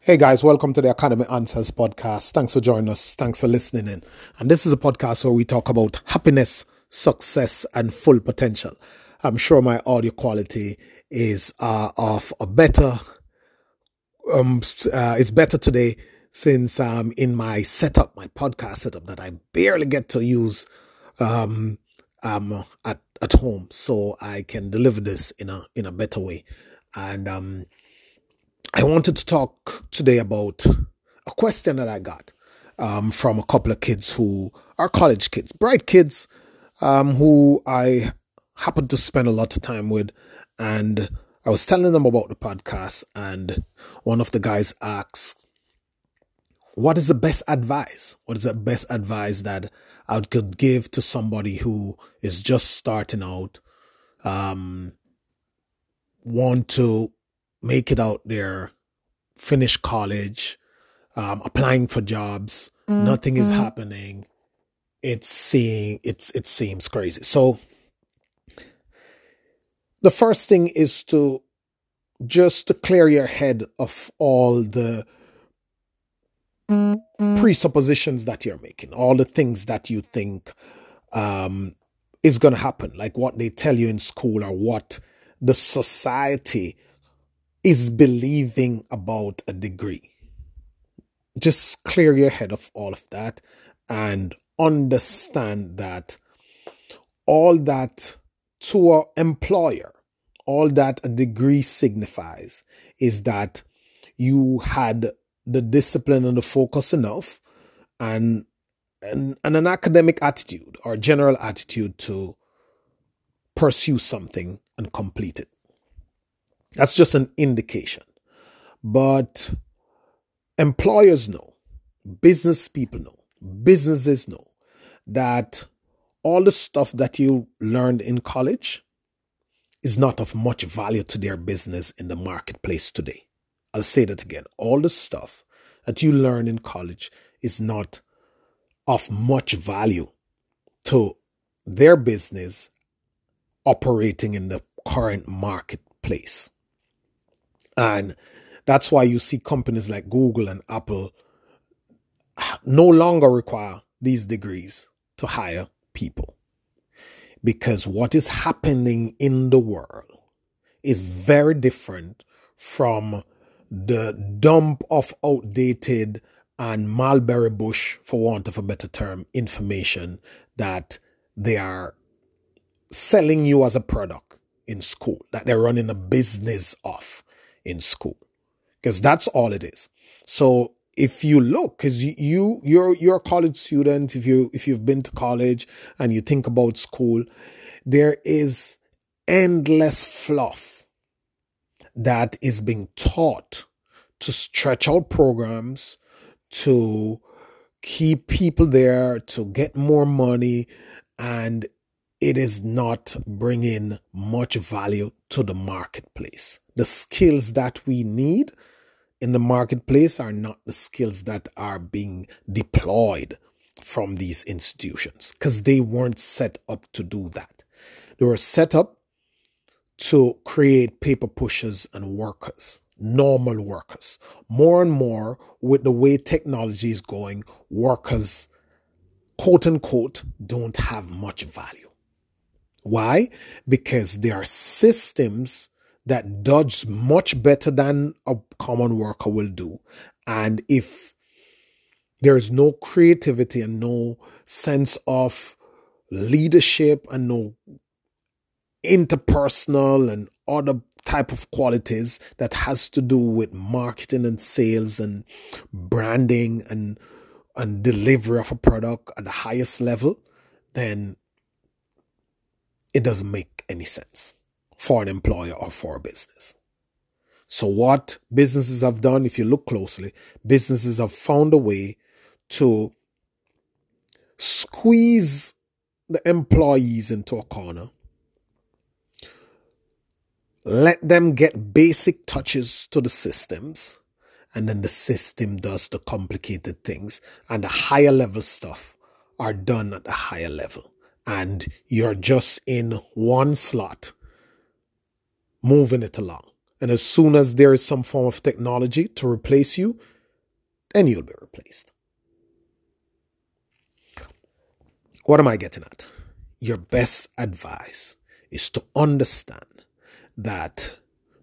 Hey guys, welcome to the Academy Answers podcast. Thanks for joining us. Thanks for listening in. And this is a podcast where we talk about happiness, success, and full potential. I'm sure my audio quality is uh, of a better, um, uh, it's better today since um, in my setup, my podcast setup that I barely get to use um, um, at at home, so I can deliver this in a in a better way. And um, I wanted to talk today about a question that I got um, from a couple of kids who are college kids, bright kids, um, who I happen to spend a lot of time with, and I was telling them about the podcast, and one of the guys asked, "What is the best advice? What is the best advice that I could give to somebody who is just starting out, um, want to make it out there, finish college, um, applying for jobs, mm-hmm. nothing is happening. It's seeing it's it seems crazy. So the first thing is to just to clear your head of all the presuppositions that you're making, all the things that you think um, is going to happen, like what they tell you in school or what the society is believing about a degree. Just clear your head of all of that and understand that all that to an employer, all that a degree signifies is that you had the discipline and the focus enough and, and, and an academic attitude or general attitude to pursue something and complete it. That's just an indication. But employers know, business people know, businesses know that all the stuff that you learned in college is not of much value to their business in the marketplace today. I'll say that again. All the stuff that you learn in college is not of much value to their business operating in the current marketplace. And that's why you see companies like Google and Apple no longer require these degrees to hire people. Because what is happening in the world is very different from the dump of outdated and mulberry bush, for want of a better term, information that they are selling you as a product in school, that they're running a business off in school. Because that's all it is. So if you look, because you you're you're a college student, if you if you've been to college and you think about school, there is endless fluff that is being taught to stretch out programs, to keep people there, to get more money, and it is not bringing much value to the marketplace. The skills that we need in the marketplace are not the skills that are being deployed from these institutions because they weren't set up to do that. They were set up to create paper pushers and workers, normal workers. More and more, with the way technology is going, workers, quote unquote, don't have much value. Why? Because there are systems that dodge much better than a common worker will do. And if there is no creativity and no sense of leadership and no interpersonal and other type of qualities that has to do with marketing and sales and branding and and delivery of a product at the highest level, then it doesn't make any sense for an employer or for a business. So, what businesses have done, if you look closely, businesses have found a way to squeeze the employees into a corner let them get basic touches to the systems, and then the system does the complicated things, and the higher level stuff are done at a higher level. And you're just in one slot, moving it along. And as soon as there is some form of technology to replace you, then you'll be replaced. What am I getting at? Your best advice is to understand that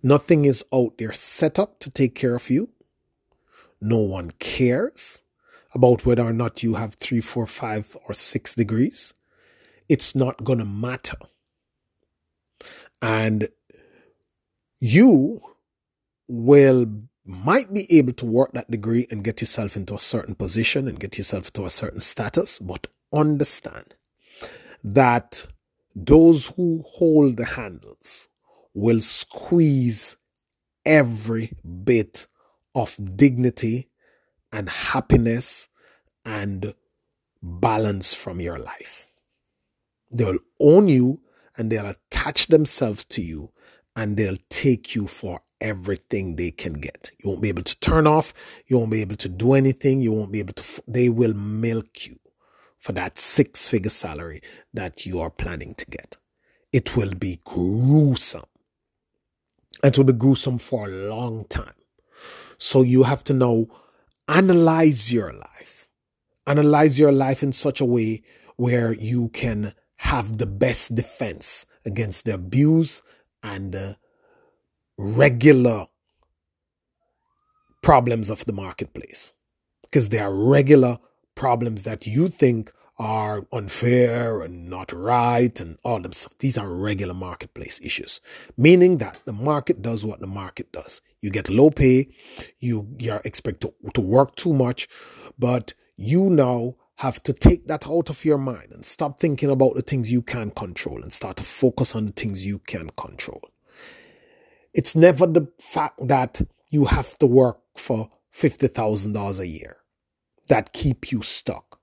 nothing is out there set up to take care of you. No one cares about whether or not you have three, four, five, or six degrees. It's not going to matter. And you will might be able to work that degree and get yourself into a certain position and get yourself to a certain status, but understand that those who hold the handles will squeeze every bit of dignity and happiness and balance from your life. They'll own you and they'll attach themselves to you and they'll take you for everything they can get. You won't be able to turn off. You won't be able to do anything. You won't be able to, they will milk you for that six figure salary that you are planning to get. It will be gruesome. It will be gruesome for a long time. So you have to now analyze your life. Analyze your life in such a way where you can have the best defense against the abuse and the regular problems of the marketplace. Because there are regular problems that you think are unfair and not right and all them stuff. These are regular marketplace issues, meaning that the market does what the market does. You get low pay, you you're expected to, to work too much, but you now have to take that out of your mind and stop thinking about the things you can control and start to focus on the things you can control. It's never the fact that you have to work for $50,000 a year that keep you stuck.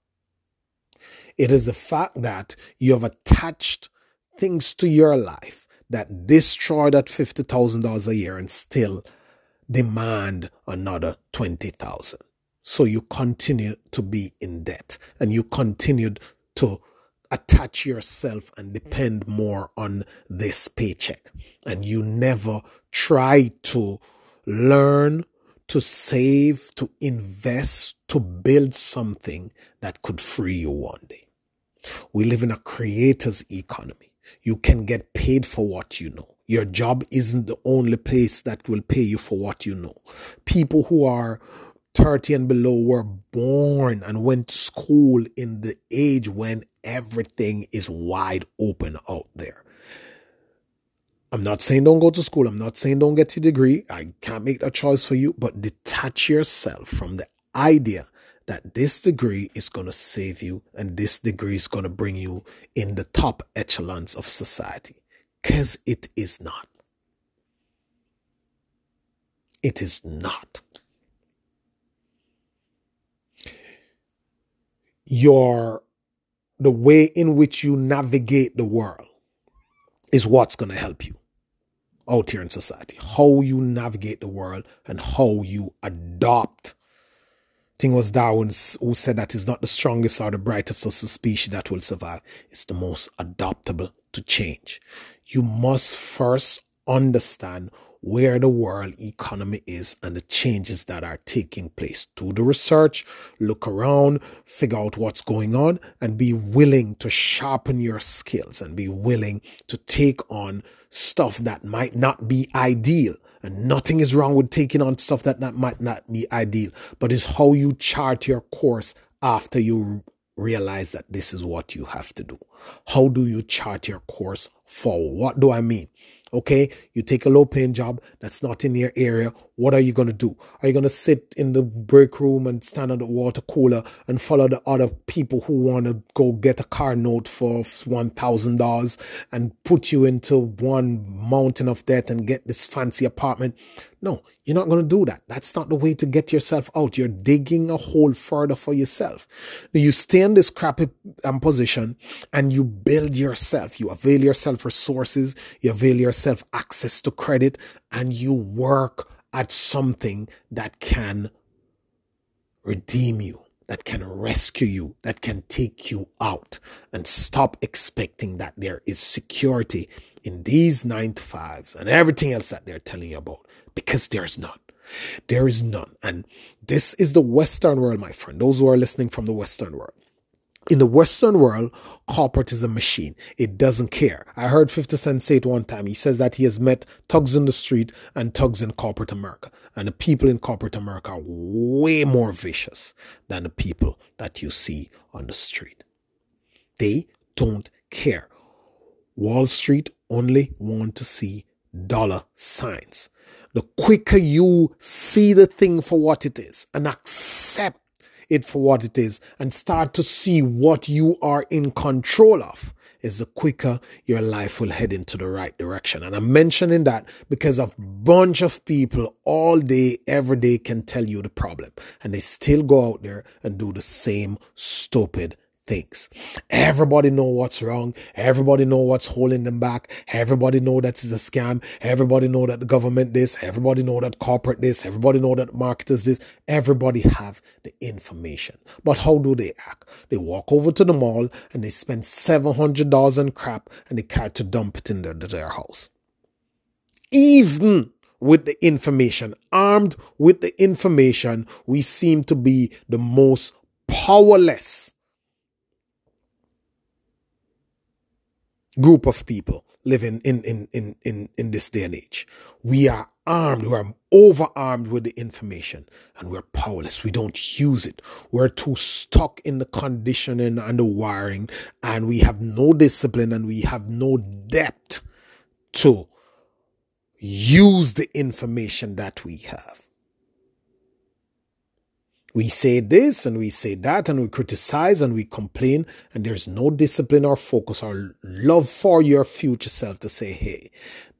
It is the fact that you have attached things to your life that destroy that $50,000 a year and still demand another 20,000. So you continue to be in debt and you continued to attach yourself and depend more on this paycheck. And you never try to learn to save, to invest, to build something that could free you one day. We live in a creator's economy. You can get paid for what you know. Your job isn't the only place that will pay you for what you know. People who are 30 and below were born and went to school in the age when everything is wide open out there. I'm not saying don't go to school. I'm not saying don't get your degree. I can't make that choice for you, but detach yourself from the idea that this degree is going to save you and this degree is going to bring you in the top echelons of society. Because it is not. It is not. Your the way in which you navigate the world is what's going to help you out here in society. How you navigate the world and how you adopt. I think was Darwin who said that it's not the strongest or the brightest of the species that will survive. It's the most adaptable to change. You must first understand where the world economy is and the changes that are taking place. Do the research, look around, figure out what's going on, and be willing to sharpen your skills and be willing to take on stuff that might not be ideal. And nothing is wrong with taking on stuff that, that might not be ideal, but it's how you chart your course after you realize that this is what you have to do. How do you chart your course forward? What do I mean? Okay, you take a low paying job that's not in your area. What are you going to do? Are you going to sit in the break room and stand on the water cooler and follow the other people who want to go get a car note for $1,000 and put you into one mountain of debt and get this fancy apartment? No, you're not going to do that. That's not the way to get yourself out. You're digging a hole further for yourself. You stay in this crappy um, position and you build yourself. You avail yourself resources. You avail yourself access to credit and you work at something that can redeem you, that can rescue you, that can take you out. And stop expecting that there is security in these nine to fives and everything else that they're telling you about because there's none. There is none. And this is the Western world, my friend. Those who are listening from the Western world. In the Western world, corporate is a machine. It doesn't care. I heard 50 Cent say it one time. He says that he has met thugs in the street and thugs in corporate America. And the people in corporate America are way more vicious than the people that you see on the street. They don't care. Wall Street only want to see dollar signs. The quicker you see the thing for what it is and accept it for what it is and start to see what you are in control of is the quicker your life will head into the right direction. And I'm mentioning that because a bunch of people all day, every day can tell you the problem and they still go out there and do the same stupid things. Everybody know what's wrong. Everybody know what's holding them back. Everybody know that it's a scam. Everybody know that the government this. Everybody know that corporate this. Everybody know that marketers this. Everybody have the information. But how do they act? They walk over to the mall and they spend $700 on crap and they carry to dump it in their, their house. Even with the information, armed with the information, we seem to be the most powerless group of people living in, in, in, in, in this day and age. We are armed, we are overarmed with the information and we're powerless. We don't use it. We're too stuck in the conditioning and the wiring and we have no discipline and we have no depth to use the information that we have we say this and we say that and we criticize and we complain and there's no discipline or focus or love for your future self to say hey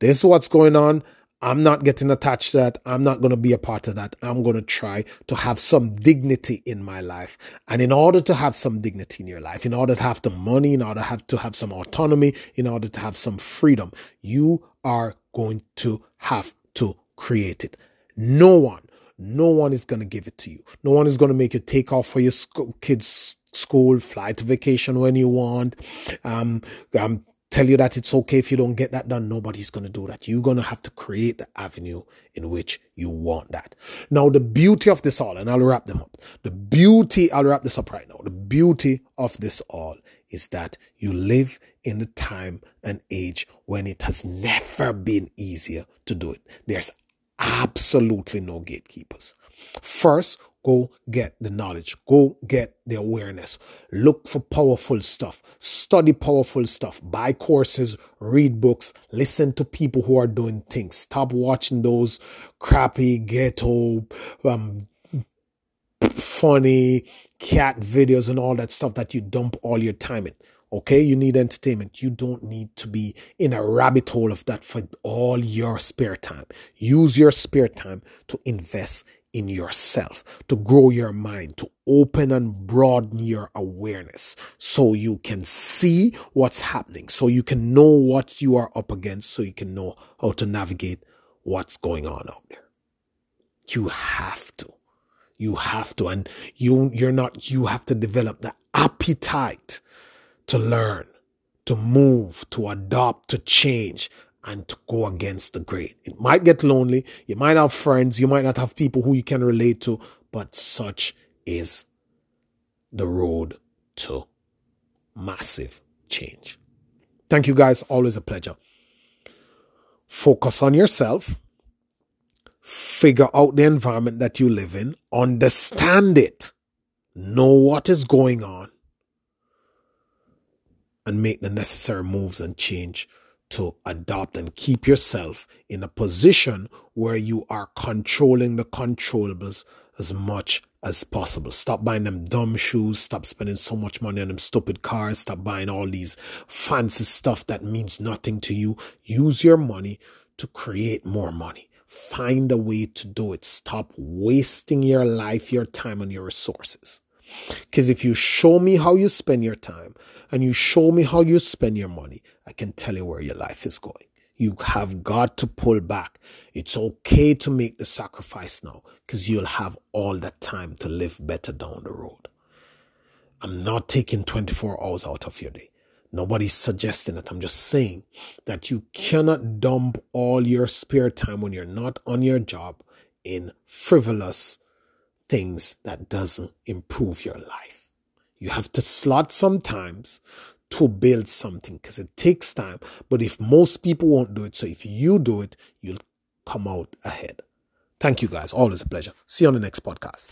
this is what's going on. I'm not getting attached to that. I'm not going to be a part of that. I'm going to try to have some dignity in my life. And in order to have some dignity in your life in order to have the money in order to have to have some autonomy in order to have some freedom you are going to have to create it. No one no one is going to give it to you. No one is going to make you take off for your kids' school, fly to vacation when you want, um, um, tell you that it's okay if you don't get that done. Nobody's going to do that. You're going to have to create the avenue in which you want that. Now, the beauty of this all, and I'll wrap them up. The beauty, I'll wrap this up right now. The beauty of this all is that you live in the time and age when it has never been easier to do it. There's absolutely no gatekeepers. First, go get the knowledge, go get the awareness, look for powerful stuff, study powerful stuff, buy courses, read books, listen to people who are doing things. Stop watching those crappy ghetto, um, funny cat videos and all that stuff that you dump all your time in. Okay, you need entertainment. You don't need to be in a rabbit hole of that for all your spare time. Use your spare time to invest in yourself, to grow your mind, to open and broaden your awareness so you can see what's happening, so you can know what you are up against, so you can know how to navigate what's going on out there. You have to. You have to. And you, you're not, you have to develop the appetite to learn, to move, to adopt, to change, and to go against the grain. It might get lonely. You might have friends. You might not have people who you can relate to, but such is the road to massive change. Thank you guys. Always a pleasure. Focus on yourself. Figure out the environment that you live in. Understand it. Know what is going on and make the necessary moves and change to adopt and keep yourself in a position where you are controlling the controllables as much as possible. Stop buying them dumb shoes. Stop spending so much money on them stupid cars. Stop buying all these fancy stuff that means nothing to you. Use your money to create more money. Find a way to do it. Stop wasting your life, your time, and your resources. Because if you show me how you spend your time and you show me how you spend your money, I can tell you where your life is going. You have got to pull back. It's okay to make the sacrifice now because you'll have all that time to live better down the road. I'm not taking 24 hours out of your day. Nobody's suggesting it. I'm just saying that you cannot dump all your spare time when you're not on your job in frivolous things that doesn't improve your life. You have to slot sometimes to build something because it takes time. But if most people won't do it, so if you do it, you'll come out ahead. Thank you guys. Always a pleasure. See you on the next podcast.